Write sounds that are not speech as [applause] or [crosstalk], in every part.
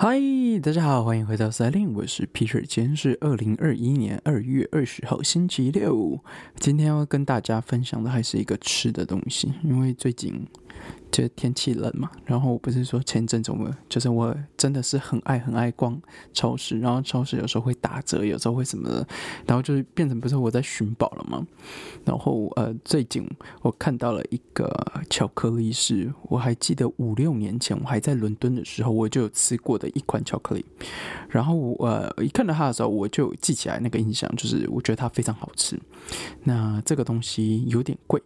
嗨，大家好，欢迎回到赛令，我是 Peter，今天是二零二一年二月二十号星期六，今天要跟大家分享的还是一个吃的东西，因为最近。就是天气冷嘛，然后我不是说前阵子我就是我真的是很爱很爱逛超市，然后超市有时候会打折，有时候会什么的，然后就是变成不是我在寻宝了吗？然后呃，最近我看到了一个巧克力，是我还记得五六年前我还在伦敦的时候，我就有吃过的一款巧克力。然后我呃一看到它的时候，我就记起来那个印象，就是我觉得它非常好吃。那这个东西有点贵，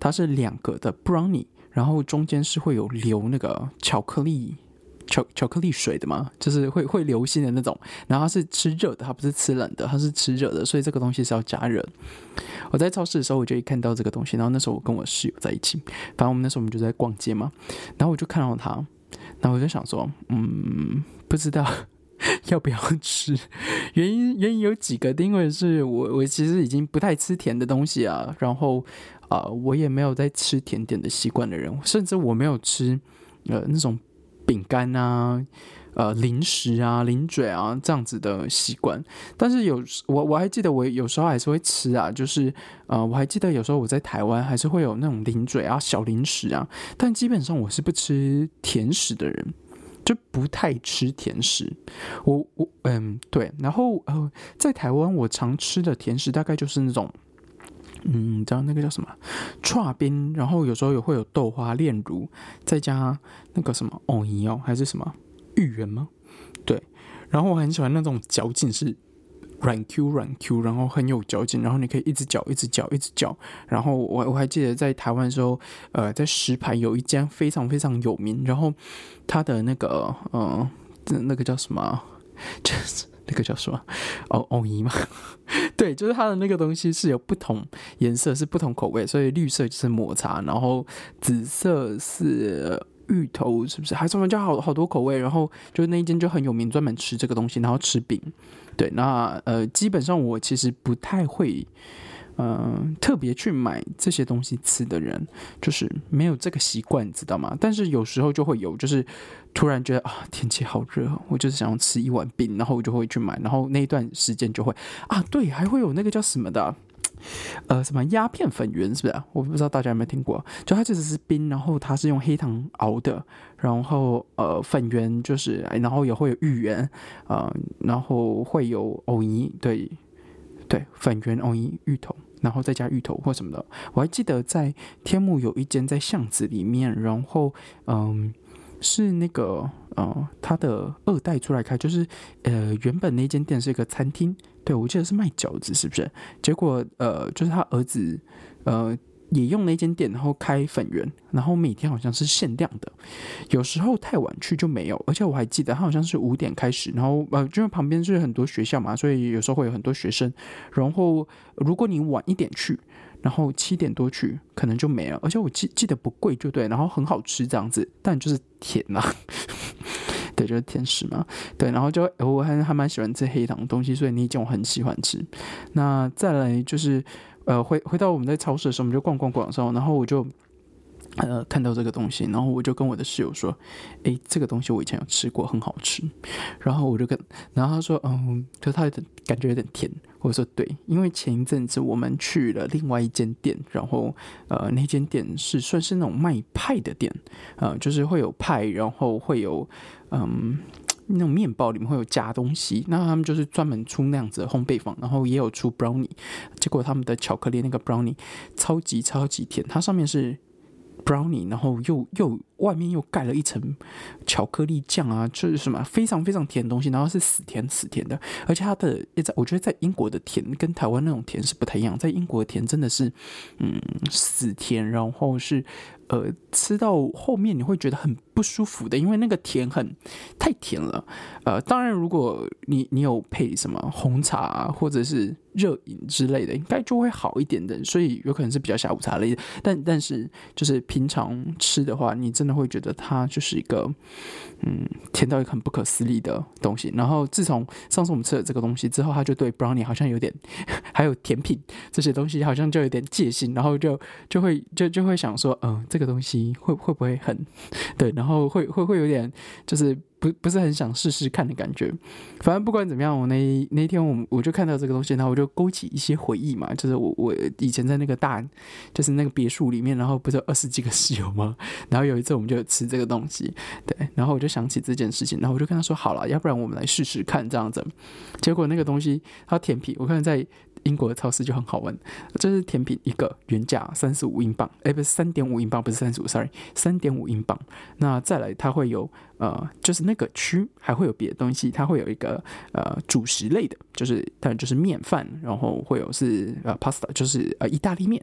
它是两个的 brownie。然后中间是会有流那个巧克力巧巧克力水的嘛，就是会会流心的那种。然后它是吃热的，它不是吃冷的，它是吃热的，所以这个东西是要加热。我在超市的时候，我就一看到这个东西，然后那时候我跟我室友在一起，反正我们那时候我们就在逛街嘛，然后我就看到它，然后我就想说，嗯，不知道 [laughs] 要不要吃。[laughs] 原因原因有几个，因为是我我其实已经不太吃甜的东西啊，然后。啊，我也没有在吃甜点的习惯的人，甚至我没有吃呃那种饼干啊、呃零食啊、零嘴啊这样子的习惯。但是有我我还记得我有时候还是会吃啊，就是呃我还记得有时候我在台湾还是会有那种零嘴啊、小零食啊。但基本上我是不吃甜食的人，就不太吃甜食。我我嗯对，然后呃在台湾我常吃的甜食大概就是那种。嗯，你知道那个叫什么？串冰，然后有时候也会有豆花、炼乳，再加那个什么藕泥哦，还是什么芋圆吗？对，然后我很喜欢那种嚼劲是软 Q 软 Q，然后很有嚼劲，然后你可以一直嚼、一直嚼、一直嚼。然后我我还记得在台湾的时候，呃，在石牌有一间非常非常有名，然后它的那个呃，那个叫什么？就是。那个叫什么？哦，藕泥吗？[laughs] 对，就是它的那个东西是有不同颜色，是不同口味，所以绿色就是抹茶，然后紫色是芋头，是不是？还什么叫好好多口味，然后就是那一间就很有名，专门吃这个东西，然后吃饼。对，那呃，基本上我其实不太会。嗯，特别去买这些东西吃的人，就是没有这个习惯，知道吗？但是有时候就会有，就是突然觉得啊，天气好热，我就是想要吃一碗冰，然后我就会去买，然后那一段时间就会啊，对，还会有那个叫什么的，呃，什么鸦片粉圆，是不是？我不知道大家有没有听过，就它其实是冰，然后它是用黑糖熬的，然后呃，粉圆就是，然后也会有芋圆，呃，然后会有藕泥，对。对，粉圆藕泥芋头，然后再加芋头或什么的。我还记得在天幕有一间在巷子里面，然后嗯，是那个呃，他的二代出来开，就是呃，原本那间店是一个餐厅，对我记得是卖饺子，是不是？结果呃，就是他儿子呃。也用那间店，然后开粉圆，然后每天好像是限量的，有时候太晚去就没有。而且我还记得，它好像是五点开始，然后呃，因为旁边是很多学校嘛，所以有时候会有很多学生。然后如果你晚一点去，然后七点多去，可能就没了。而且我记记得不贵就对，然后很好吃这样子，但就是甜呐，对，就是甜食嘛，对。然后就我还还蛮喜欢吃黑糖的东西，所以那一间我很喜欢吃。那再来就是。呃，回回到我们在超市的时候，我们就逛逛逛的时候，然后我就呃看到这个东西，然后我就跟我的室友说：“诶，这个东西我以前有吃过，很好吃。”然后我就跟，然后他说：“嗯，就他有点感觉有点甜。”我说：“对，因为前一阵子我们去了另外一间店，然后呃那间店是算是那种卖派的店，呃，就是会有派，然后会有嗯。”那种面包里面会有加东西，那他们就是专门出那样子的烘焙坊，然后也有出 brownie，结果他们的巧克力那个 brownie 超级超级甜，它上面是 brownie，然后又又。外面又盖了一层巧克力酱啊，就是什么非常非常甜的东西，然后是死甜死甜的，而且它的在我觉得在英国的甜跟台湾那种甜是不太一样，在英国的甜真的是嗯死甜，然后是呃吃到后面你会觉得很不舒服的，因为那个甜很太甜了。呃，当然如果你你有配什么红茶或者是热饮之类的，应该就会好一点的，所以有可能是比较下午茶类的。但但是就是平常吃的话，你真的。会觉得它就是一个，嗯，甜到一个很不可思议的东西。然后自从上次我们吃了这个东西之后，他就对 brownie 好像有点，[laughs] 还有甜品这些东西好像就有点戒心，然后就就会就就会想说，嗯，这个东西会会不会很 [laughs] 对？然后会会会有点就是不不是很想试试看的感觉。反正不管怎么样，我那那天我我就看到这个东西，然后我就勾起一些回忆嘛。就是我我以前在那个大就是那个别墅里面，然后不是二十几个室友吗？[laughs] 然后有一次我们就吃这个东西，对，然后我就想起这件事情，然后我就跟他说好了，要不然我们来试试看这样子。结果那个东西它甜品，我看在。英国的超市就很好闻，这是甜品一个原价三十五英镑，哎，不是三点五英镑，不是三十五，sorry，三点五英镑。那再来，它会有呃，就是那个区还会有别的东西，它会有一个呃主食类的，就是当然就是面饭，然后会有是呃 pasta，就是呃意大利面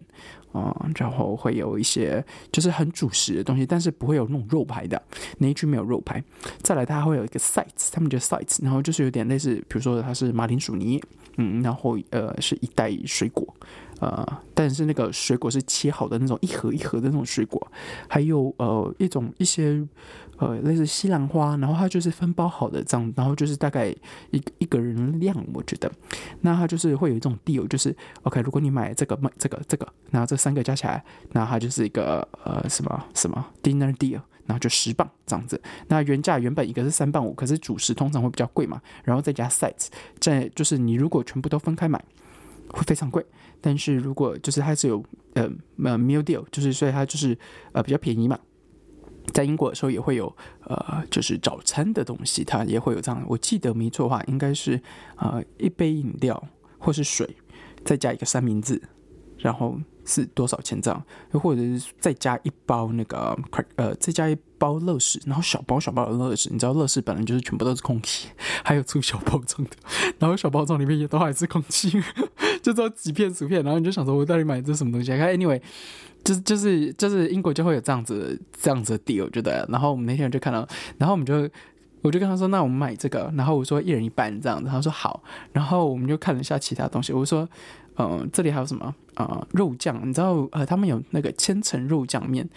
啊，然后会有一些就是很主食的东西，但是不会有那种肉排的，那一区没有肉排。再来，它会有一个 sides，他们叫 sides，然后就是有点类似，比如说它是马铃薯泥。嗯，然后呃是一袋水果，呃，但是那个水果是切好的那种一盒一盒的那种水果，还有呃一种一些呃类似西兰花，然后它就是分包好的这样，然后就是大概一一个人量，我觉得，那它就是会有一种 deal，就是 OK，如果你买这个买这个这个，然后这三个加起来，那它就是一个呃什么什么 dinner deal。然后就十磅这样子，那原价原本一个是三磅五，可是主食通常会比较贵嘛，然后再加 sides，在就是你如果全部都分开买，会非常贵。但是如果就是它是有呃呃 meal deal，就是所以它就是呃比较便宜嘛。在英国的时候也会有呃就是早餐的东西，它也会有这样。我记得没错的话，应该是呃一杯饮料或是水，再加一个三明治，然后。是多少钱这样？又或者是再加一包那个呃，再加一包乐事，然后小包小包的乐事，你知道乐事本来就是全部都是空气，还有出小包装的，然后小包装里面也都还是空气，就这几片薯片，然后你就想说，我到底买这什么东西？看，anyway，就是就是就是英国就会有这样子这样子的 deal，我觉得。然后我们那天就看到，然后我们就我就跟他说，那我们买这个，然后我说一人一半这样子，他说好，然后我们就看了一下其他东西，我说。嗯，这里还有什么啊？肉酱，你知道呃，他们有那个千层肉酱面，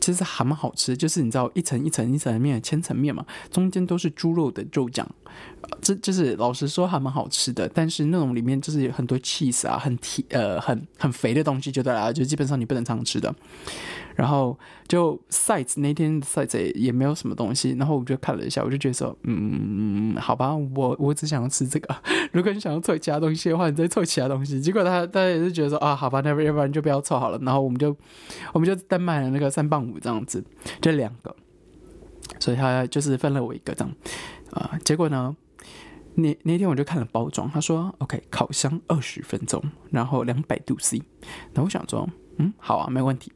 其实还蛮好吃。就是你知道一层一层一层的面，千层面嘛，中间都是猪肉的肉酱，这就是老实说还蛮好吃的。但是那种里面就是有很多 cheese 啊，很甜呃很很肥的东西就对了，就基本上你不能常吃的。然后就 size 那天 size 也没有什么东西，然后我就看了一下，我就觉得说，嗯，好吧，我我只想要吃这个。[laughs] 如果你想要凑其他东西的话，你再凑其他东西。结果他大家也是觉得说，啊，好吧，那要不然就不要凑好了。然后我们就我们就单买了那个三磅五这样子，这两个，所以他就是分了我一个这样啊。结果呢，那那天我就看了包装，他说 OK，烤箱二十分钟，然后两百度 C。那我想说，嗯，好啊，没问题。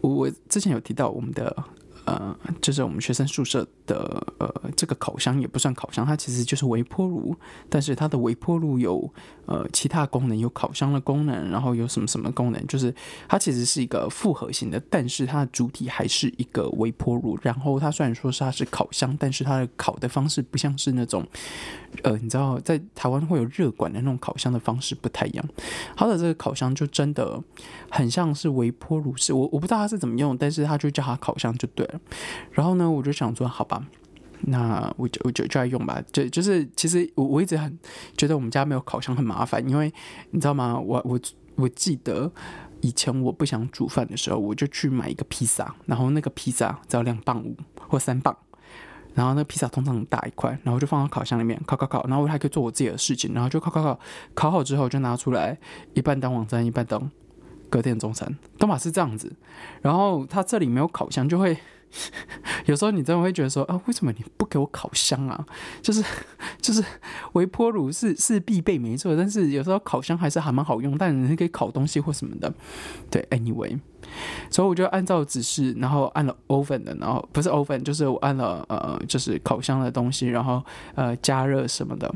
我之前有提到我们的呃，就是我们学生宿舍的呃，这个烤箱也不算烤箱，它其实就是微波炉，但是它的微波炉有呃其他功能，有烤箱的功能，然后有什么什么功能，就是它其实是一个复合型的，但是它的主体还是一个微波炉。然后它虽然说是它是烤箱，但是它的烤的方式不像是那种。呃，你知道在台湾会有热管的那种烤箱的方式不太一样，它的这个烤箱就真的很像是微波炉式，我我不知道它是怎么用，但是它就叫它烤箱就对然后呢，我就想说，好吧，那我就我就就来用吧。就就是其实我我一直很觉得我们家没有烤箱很麻烦，因为你知道吗？我我我记得以前我不想煮饭的时候，我就去买一个披萨，然后那个披萨只要两磅五或三磅。然后那个披萨通常很大一块，然后就放到烤箱里面烤烤烤，然后我还可以做我自己的事情，然后就烤烤烤，烤好之后就拿出来，一半当晚餐，一半当隔天中餐，都嘛是这样子。然后它这里没有烤箱，就会。[laughs] 有时候你真的会觉得说啊，为什么你不给我烤箱啊？就是 [laughs] 就是微波炉是是必备没错，但是有时候烤箱还是还蛮好用，但你可以烤东西或什么的。对，anyway，所以我就按照指示，然后按了 oven 的，然后不是 oven，就是我按了呃，就是烤箱的东西，然后呃加热什么的。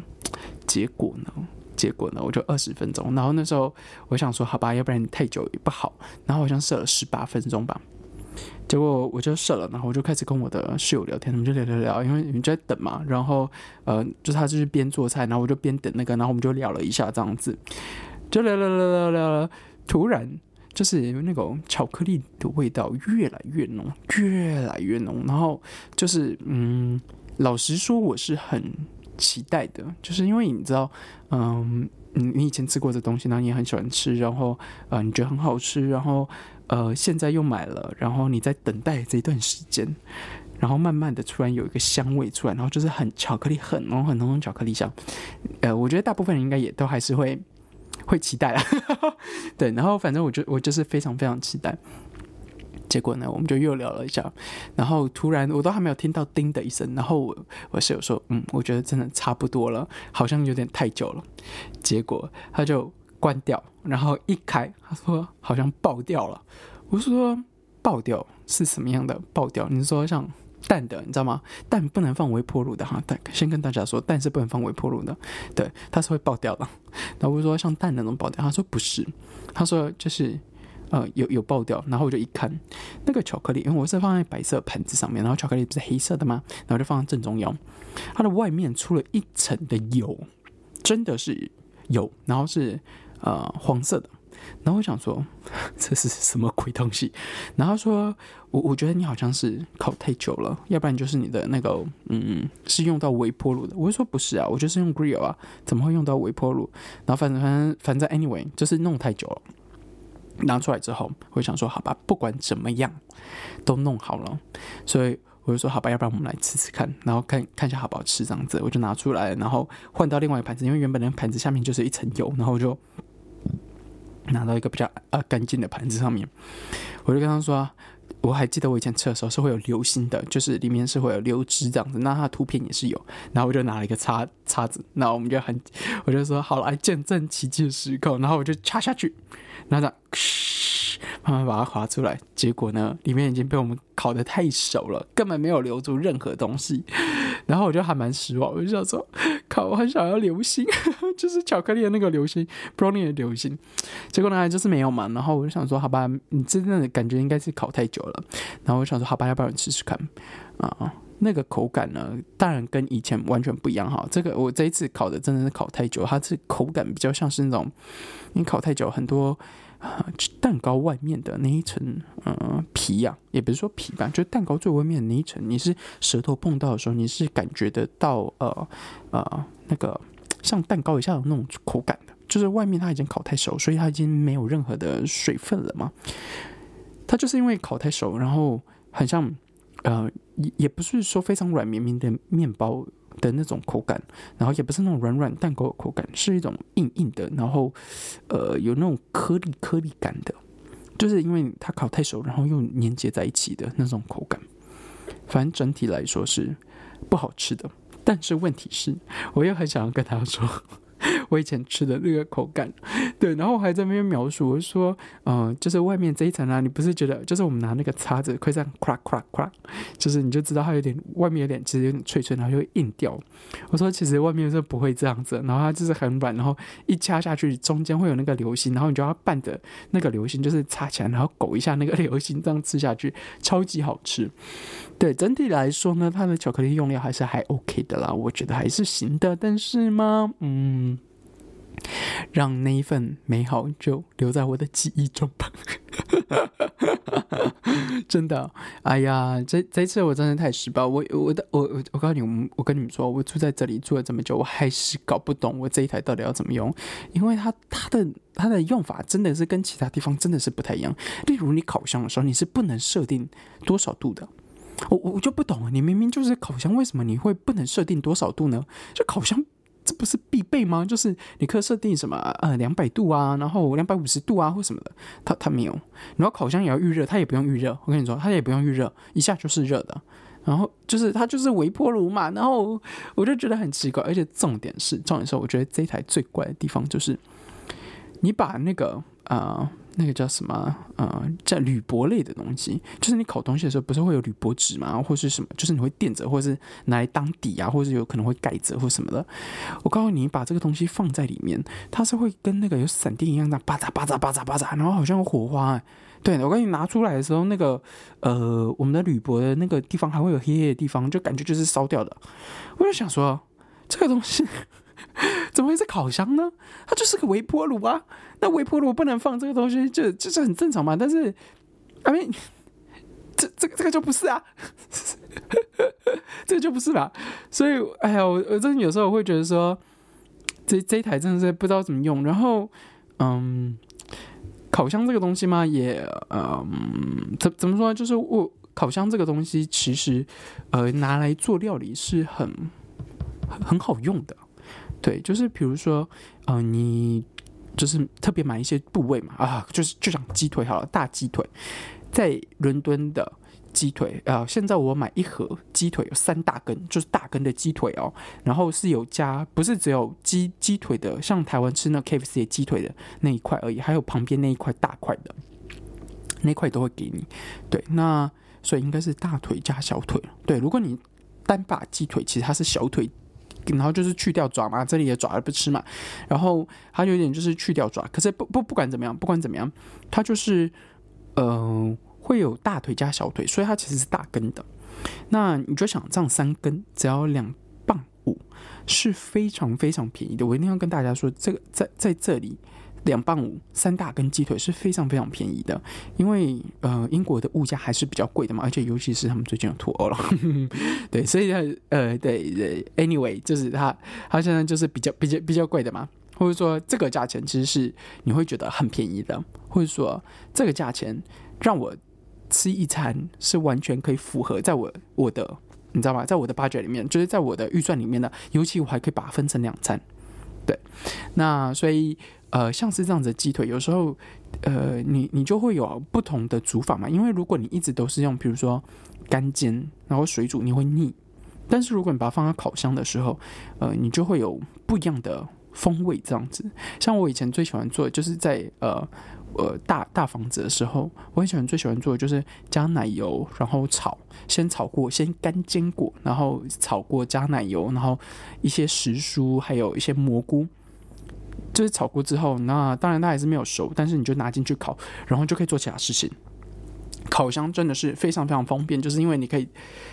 结果呢？结果呢？我就二十分钟，然后那时候我想说，好吧，要不然太久也不好，然后好像设了十八分钟吧。结果我就射了，然后我就开始跟我的室友聊天，我们就聊聊聊，因为你们在等嘛。然后呃，就他就是边做菜，然后我就边等那个，然后我们就聊了一下这样子，就聊聊聊聊聊聊。突然就是那种巧克力的味道越来越浓，越来越浓。然后就是嗯，老实说我是很期待的，就是因为你知道，嗯，你你以前吃过这东西，然后你也很喜欢吃，然后呃，你觉得很好吃，然后。呃，现在又买了，然后你在等待这一段时间，然后慢慢的突然有一个香味出来，然后就是很巧克力很浓很浓的巧克力香。呃，我觉得大部分人应该也都还是会会期待啊，[laughs] 对。然后反正我就我就是非常非常期待。结果呢，我们就又聊了一下，然后突然我都还没有听到“叮”的一声，然后我我室友说：“嗯，我觉得真的差不多了，好像有点太久了。”结果他就关掉，然后一开，他说：“好像爆掉了。”我说：“爆掉是什么样的爆掉？你说像蛋的，你知道吗？蛋不能放微波炉的哈。蛋先跟大家说，蛋是不能放微波炉的，对，它是会爆掉的。然后我说像蛋那种爆掉，他说不是，他说就是。呃，有有爆掉，然后我就一看，那个巧克力，因为我是放在白色盘子上面，然后巧克力不是黑色的吗？然后就放在正中央，它的外面出了一层的油，真的是油，然后是呃黄色的，然后我想说 [laughs] 这是什么鬼东西？然后说我我觉得你好像是烤太久了，要不然就是你的那个嗯是用到微波炉的。我就说不是啊，我就是用 grill 啊，怎么会用到微波炉？然后反正反正反正 anyway 就是弄太久了。拿出来之后，我想说，好吧，不管怎么样，都弄好了，所以我就说，好吧，要不然我们来吃吃看，然后看看一下好不好吃这样子，我就拿出来，然后换到另外一个盘子，因为原本那个盘子下面就是一层油，然后我就拿到一个比较呃干净的盘子上面，我就跟他说，我还记得我以前吃的时候是会有流心的，就是里面是会有流汁这样子，那它的图片也是有，然后我就拿了一个叉叉子，那我们就很，我就说好了，见证奇迹的时刻，然后我就插下去。然后嘘，慢慢把它划出来，结果呢，里面已经被我们烤得太熟了，根本没有留住任何东西。然后我就还蛮失望，我就想说，烤我很想要流心，[laughs] 就是巧克力的那个流心，brownie 的流心。结果呢，就是没有嘛。然后我就想说，好吧，你真的感觉应该是烤太久了。然后我想说，好吧，要不要你试试看啊？那个口感呢，当然跟以前完全不一样哈。这个我这一次烤的真的是烤太久，它是口感比较像是那种，你烤太久，很多蛋糕外面的那一层嗯皮呀，也不是说皮吧，就蛋糕最外面的那一层，你是舌头碰到的时候，你是感觉得到呃呃那个像蛋糕一下的那种口感的，就是外面它已经烤太熟，所以它已经没有任何的水分了嘛。它就是因为烤太熟，然后很像。呃，也也不是说非常软绵绵的面包的那种口感，然后也不是那种软软蛋糕的口感，是一种硬硬的，然后呃有那种颗粒颗粒感的，就是因为它烤太熟，然后又粘结在一起的那种口感。反正整体来说是不好吃的，但是问题是，我又很想要跟他说。我以前吃的那个口感，对，然后还在那边描述，我说，嗯，就是外面这一层啊，你不是觉得，就是我们拿那个叉子，会这样 crack crack crack，就是你就知道它有点外面有点，其实有点脆脆，然后就会硬掉。我说其实外面是不会这样子，然后它就是很软，然后一掐下去，中间会有那个流心，然后你就要拌着那个流心，就是插起来，然后勾一下那个 [laughs] 流心，这样吃下去超级好吃。对，整体来说呢，它的巧克力用料还是还 OK 的啦，我觉得还是行的，但是吗，嗯。让那一份美好就留在我的记忆中吧。[laughs] 真的，哎呀，这这次我真的太失败。我我的我我我告诉你，我我跟你们说，我住在这里住了这么久，我还是搞不懂我这一台到底要怎么用，因为它它的它的用法真的是跟其他地方真的是不太一样。例如你烤箱的时候，你是不能设定多少度的。我我就不懂，你明明就是烤箱，为什么你会不能设定多少度呢？就烤箱。这不是必备吗？就是你可以设定什么呃两百度啊，然后两百五十度啊或什么的，它它没有。然后烤箱也要预热，它也不用预热。我跟你说，它也不用预热，一下就是热的。然后就是它就是微波炉嘛。然后我就觉得很奇怪，而且重点是重点是，我觉得这一台最怪的地方就是，你把那个啊。那个叫什么？呃，叫铝箔类的东西，就是你烤东西的时候，不是会有铝箔纸吗？或是什么？就是你会垫着，或者是拿来当底啊，或者有可能会盖着或什么的。我告诉你，把这个东西放在里面，它是会跟那个有闪电一样的，叭嚓叭嚓叭嚓叭嚓，然后好像有火花。对，我跟你拿出来的时候，那个呃，我们的铝箔的那个地方还会有黑黑的地方，就感觉就是烧掉的。我就想说，这个东西。怎么会是烤箱呢？它就是个微波炉啊！那微波炉不能放这个东西，就就是很正常嘛。但是，阿明，这这个这个就不是啊，[laughs] 这个就不是啦。所以，哎呀，我我真的有时候会觉得说，这这一台真的是不知道怎么用。然后，嗯，烤箱这个东西嘛，也嗯，怎怎么说？就是我烤箱这个东西其实，呃，拿来做料理是很很好用的。对，就是比如说，呃，你就是特别买一些部位嘛，啊，就是就像鸡腿好了，大鸡腿，在伦敦的鸡腿啊，现在我买一盒鸡腿有三大根，就是大根的鸡腿哦，然后是有加，不是只有鸡鸡腿的，像台湾吃那 K F C 的鸡腿的那一块而已，还有旁边那一块大块的，那块都会给你。对，那所以应该是大腿加小腿。对，如果你单把鸡腿，其实它是小腿。然后就是去掉爪嘛，这里的爪而不吃嘛，然后还有一点就是去掉爪，可是不不不管怎么样，不管怎么样，它就是呃会有大腿加小腿，所以它其实是大根的。那你就想这样三根只要两磅五，是非常非常便宜的。我一定要跟大家说，这个在在这里。两磅五，三大根鸡腿是非常非常便宜的，因为呃英国的物价还是比较贵的嘛，而且尤其是他们最近有脱欧了，[laughs] 对，所以呃对对，anyway 就是它它现在就是比较比较比较贵的嘛，或者说这个价钱其实是你会觉得很便宜的，或者说这个价钱让我吃一餐是完全可以符合在我我的你知道吗？在我的 budget 里面，就是在我的预算里面的，尤其我还可以把它分成两餐，对，那所以。呃，像是这样子鸡腿，有时候，呃，你你就会有不同的煮法嘛。因为如果你一直都是用，比如说干煎，然后水煮，你会腻。但是如果你把它放在烤箱的时候，呃，你就会有不一样的风味。这样子，像我以前最喜欢做，的，就是在呃呃大大房子的时候，我很喜欢最喜欢做的就是加奶油，然后炒，先炒过，先干煎过，然后炒过加奶油，然后一些时蔬，还有一些蘑菇。就是炒过之后，那当然它还是没有熟，但是你就拿进去烤，然后就可以做其他事情。烤箱真的是非常非常方便，就是因为你可以，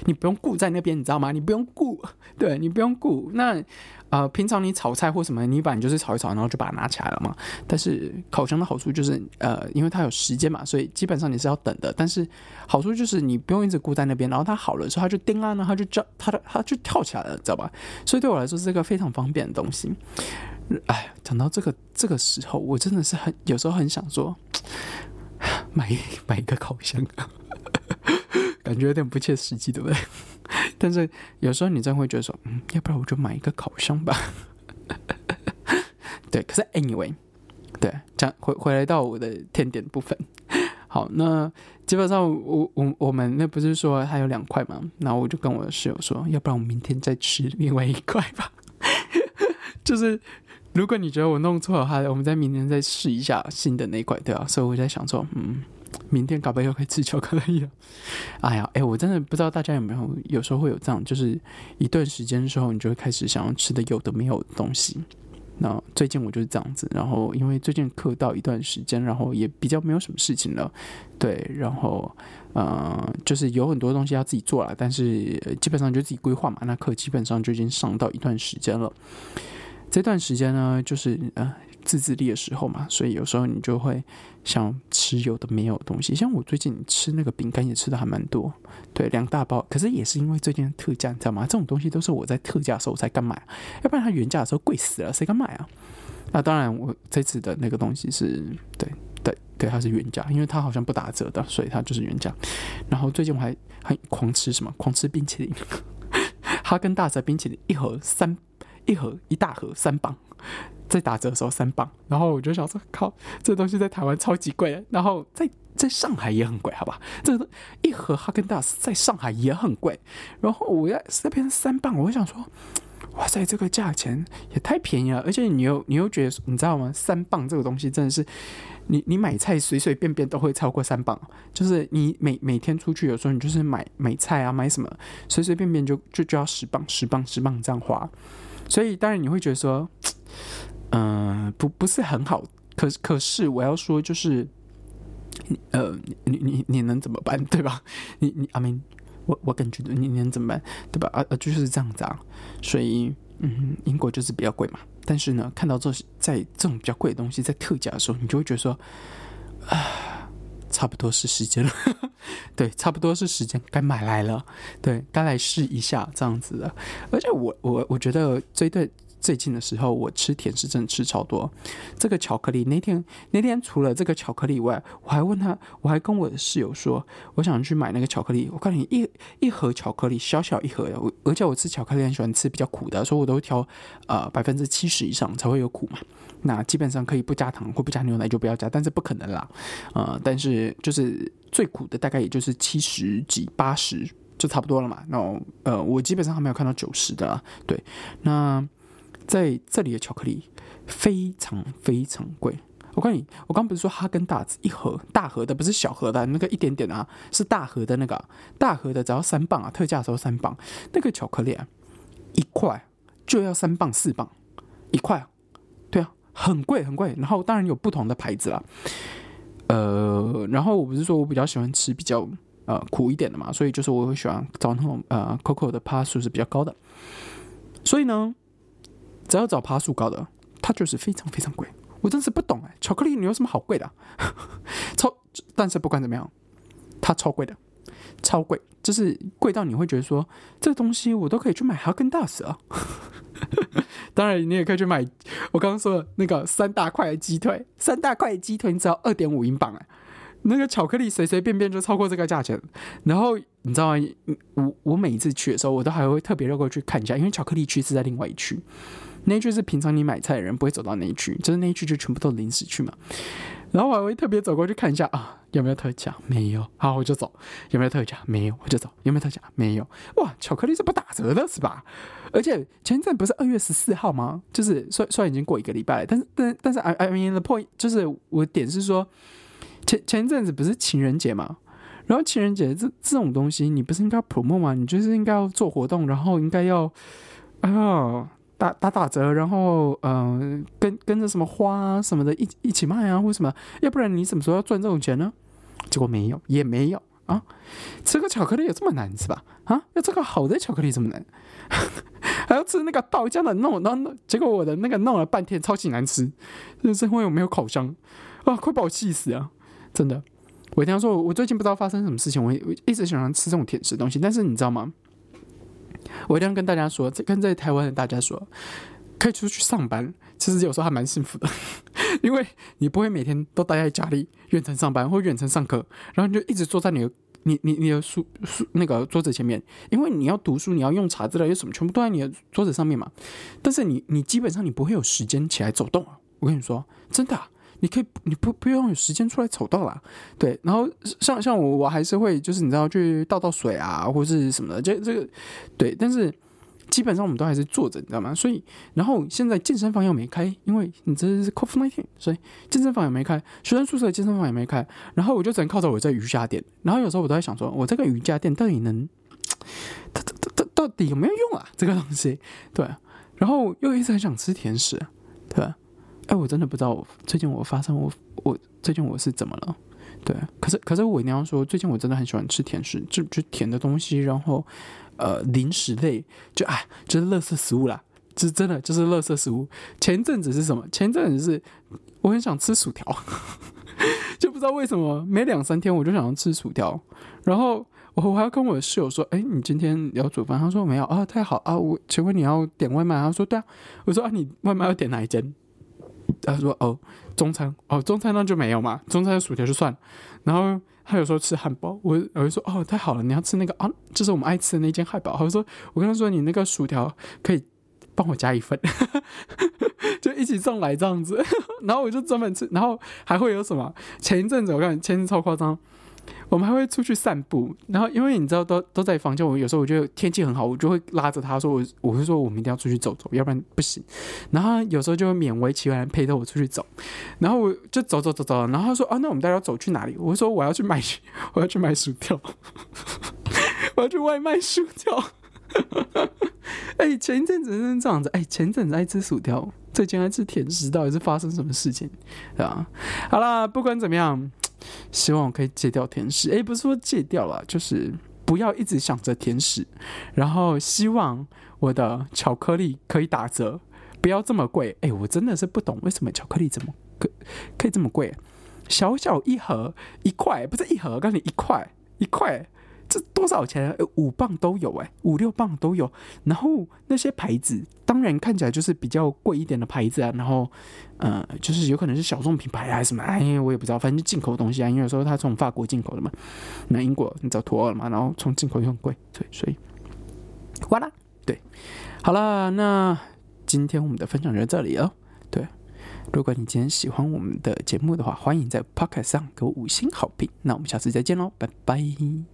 你不用顾在那边，你知道吗？你不用顾，对你不用顾。那呃，平常你炒菜或什么，你把你就是炒一炒，然后就把它拿起来了嘛。但是烤箱的好处就是，呃，因为它有时间嘛，所以基本上你是要等的。但是好处就是你不用一直顾在那边，然后它好了之后，它就叮啊，然后它就叫它的，它就跳起来了，知道吧？所以对我来说是一个非常方便的东西。哎，讲到这个这个时候，我真的是很有时候很想说，[tsk] 买买一个烤箱，[laughs] 感觉有点不切实际，对不对？[laughs] 但是有时候你真会觉得说，嗯，要不然我就买一个烤箱吧。[laughs] 对，可是 anyway，对，讲回回来到我的甜点部分。好，那基本上我我我们那不是说还有两块吗？然后我就跟我的室友说，要不然我明天再吃另外一块吧。就是。如果你觉得我弄错的话，我们在明天再试一下新的那一块，对啊，所以我在想说，嗯，明天搞不又可以吃巧克力了。哎呀，[laughs] 哎，我真的不知道大家有没有，有时候会有这样，就是一段时间之后，你就会开始想要吃的有的没有的东西。那最近我就是这样子，然后因为最近课到一段时间，然后也比较没有什么事情了，对，然后呃，就是有很多东西要自己做了，但是基本上就自己规划嘛，那课基本上就已经上到一段时间了。这段时间呢，就是呃自制力的时候嘛，所以有时候你就会想吃有的没有的东西。像我最近吃那个饼干也吃的还蛮多，对，两大包。可是也是因为最近特价，你知道吗？这种东西都是我在特价的时候才敢买，要不然它原价的时候贵死了，谁敢买啊？那当然，我这次的那个东西是对对对，它是原价，因为它好像不打折的，所以它就是原价。然后最近我还还狂吃什么？狂吃冰淇淋，[laughs] 哈根达斯冰淇淋一盒三。一盒一大盒三磅，在打折的时候三磅，然后我就想说，靠，这东西在台湾超级贵，然后在在上海也很贵，好吧？这一盒哈根达斯在上海也很贵，然后我要这边三磅，我就想说，哇塞，这个价钱也太便宜了，而且你又你又觉得，你知道吗？三磅这个东西真的是，你你买菜随随便便都会超过三磅，就是你每每天出去有时候你就是买买菜啊，买什么随随便便就就就要十磅十磅十磅这样花。所以当然你会觉得说，嗯，[tsk] 不不是很好，可可是我要说就是，呃，你你 [laughs] 你能怎么办，对吧？你你阿明，我我感觉你能怎么办，对吧？啊啊，就是这样子啊。所以嗯，英国就是比较贵嘛。但是呢，看到这在这种比较贵的东西在特价的时候，你就会觉得说，啊，差不多是时间了。[laughs] 对，差不多是时间该买来了。对，该来试一下这样子的。而且我我我觉得这对最近的时候，我吃甜食真的吃超多。这个巧克力那天那天除了这个巧克力以外，我还问他，我还跟我的室友说，我想去买那个巧克力。我告诉你，一一盒巧克力小小一盒的，而且我吃巧克力很喜欢吃比较苦的，所以我都会挑呃百分之七十以上才会有苦嘛。那基本上可以不加糖或不加牛奶就不要加，但是不可能啦。呃，但是就是最苦的大概也就是七十几八十。就差不多了嘛，那呃，我基本上还没有看到九十的，对。那在这里的巧克力非常非常贵。我告诉你，我刚不是说哈根达斯一盒大盒的，不是小盒的那个一点点啊，是大盒的那个大盒的，只要三磅啊，特价的时候三磅。那个巧克力啊，一块就要三磅四磅，一块，对啊，很贵很贵。然后当然有不同的牌子啦，呃，然后我不是说我比较喜欢吃比较。呃，苦一点的嘛，所以就是我会喜欢找那种呃，Coco 的趴数是比较高的，所以呢，只要找爬树高的，它就是非常非常贵。我真是不懂哎，巧克力你有什么好贵的？[laughs] 超，但是不管怎么样，它超贵的，超贵，就是贵到你会觉得说，这个东西我都可以去买哈根达斯啊。[laughs] 当然，你也可以去买我刚刚说的那个三大块的鸡腿，三大块的鸡腿你只要二点五英镑哎。那个巧克力随随便便就超过这个价钱，然后你知道吗？我我每一次去的时候，我都还会特别绕过去看一下，因为巧克力区是在另外一区，那一区是平常你买菜的人不会走到那一区，就是那一区就全部都零食区嘛。然后我还会特别走过去看一下啊，有没有特价？没有，好我就走。有没有特价？没有，我就走。有没有特价？没有。哇，巧克力是不打折的是吧？而且前一阵不是二月十四号吗？就是虽虽然已经过一个礼拜，但是但但是 I I mean the point 就是我点是说。前前一阵子不是情人节嘛，然后情人节这这种东西，你不是应该 promo 吗？你就是应该要做活动，然后应该要啊打打打折，然后嗯跟跟着什么花啊什么的一一起卖啊，或者什么，要不然你什么时候要赚这种钱呢？结果没有，也没有啊，吃个巧克力有这么难是吧？啊，要这个好的巧克力这么难，[laughs] 还要吃那个爆浆的弄，然后结果我的那个弄了半天超级难吃，就是因为我没有烤箱啊，快把我气死啊！真的，我一定要说，我最近不知道发生什么事情，我我一直喜欢吃这种甜食东西。但是你知道吗？我一定要跟大家说，跟在台湾的大家说，可以出去上班，其实有时候还蛮幸福的，[laughs] 因为你不会每天都待在家里远程上班或远程上课，然后你就一直坐在你的你你你的书书那个桌子前面，因为你要读书，你要用查资料，有什么全部都在你的桌子上面嘛。但是你你基本上你不会有时间起来走动啊！我跟你说，真的。你可以，你不不用有时间出来走道啦，对。然后像像我，我还是会，就是你知道去倒倒水啊，或者是什么的，这这个对。但是基本上我们都还是坐着，你知道吗？所以，然后现在健身房又没开，因为你这是 COVID nineteen，所以健身房也没开，学生宿舍健身房也没开。然后我就只能靠着我这瑜伽垫。然后有时候我都在想说，我这个瑜伽垫到底能，它它它它到底有没有用啊？这个东西，对。然后又一直很想吃甜食，对吧。哎，我真的不知道最近我发生我我最近我是怎么了？对，可是可是我一定要说，最近我真的很喜欢吃甜食，就就甜的东西，然后呃零食类，就哎就是垃圾食物啦，是真的就是垃圾食物。前阵子是什么？前阵子是我很想吃薯条，[laughs] 就不知道为什么每两三天我就想要吃薯条，然后我我还要跟我的室友说，哎，你今天要煮饭？他说没有啊，太好啊，我请问你要点外卖？他说对啊，我说啊，你外卖要点哪一间？他说：“哦，中餐哦，中餐那就没有嘛，中餐的薯条就算。然后他有时候吃汉堡，我我就说哦，太好了，你要吃那个啊，就是我们爱吃的那间汉堡。他说我跟他说，你那个薯条可以帮我加一份，[laughs] 就一起送来这样子。然后我就专门吃，然后还会有什么？前一阵子我看前阵超夸张。”我们还会出去散步，然后因为你知道都都在房间，我有时候我觉得天气很好，我就会拉着他说我我会说我们一定要出去走走，要不然不行。然后有时候就会勉为其难陪着我出去走，然后我就走走走走，然后他说啊，那我们大家要走去哪里？我说我要去买 [laughs] 我要去买薯条，[laughs] 我要去外卖薯条。[laughs] 哎，前一阵子是这样子，哎，前一阵子爱吃薯条，最近爱吃甜食，到底是发生什么事情？对吧？好啦，不管怎么样。希望我可以戒掉甜食，诶，不是说戒掉了，就是不要一直想着甜食。然后希望我的巧克力可以打折，不要这么贵。诶，我真的是不懂为什么巧克力怎么可可以这么贵？小小一盒一块，不是一盒，告诉你一块一块，这多少钱？呃，五磅都有哎，五六磅都有。然后那些牌子，当然看起来就是比较贵一点的牌子啊。然后，呃，就是有可能是小众品牌还是什么，哎，我也不知道。反正进口东西啊，因为有时候它从法国进口的嘛。那英国你知道脱了嘛？然后从进口又很贵，对，所以，哗啦，对，好了，那今天我们的分享就到这里哦。对，如果你今天喜欢我们的节目的话，欢迎在 Podcast 上给我五星好评。那我们下次再见喽，拜拜。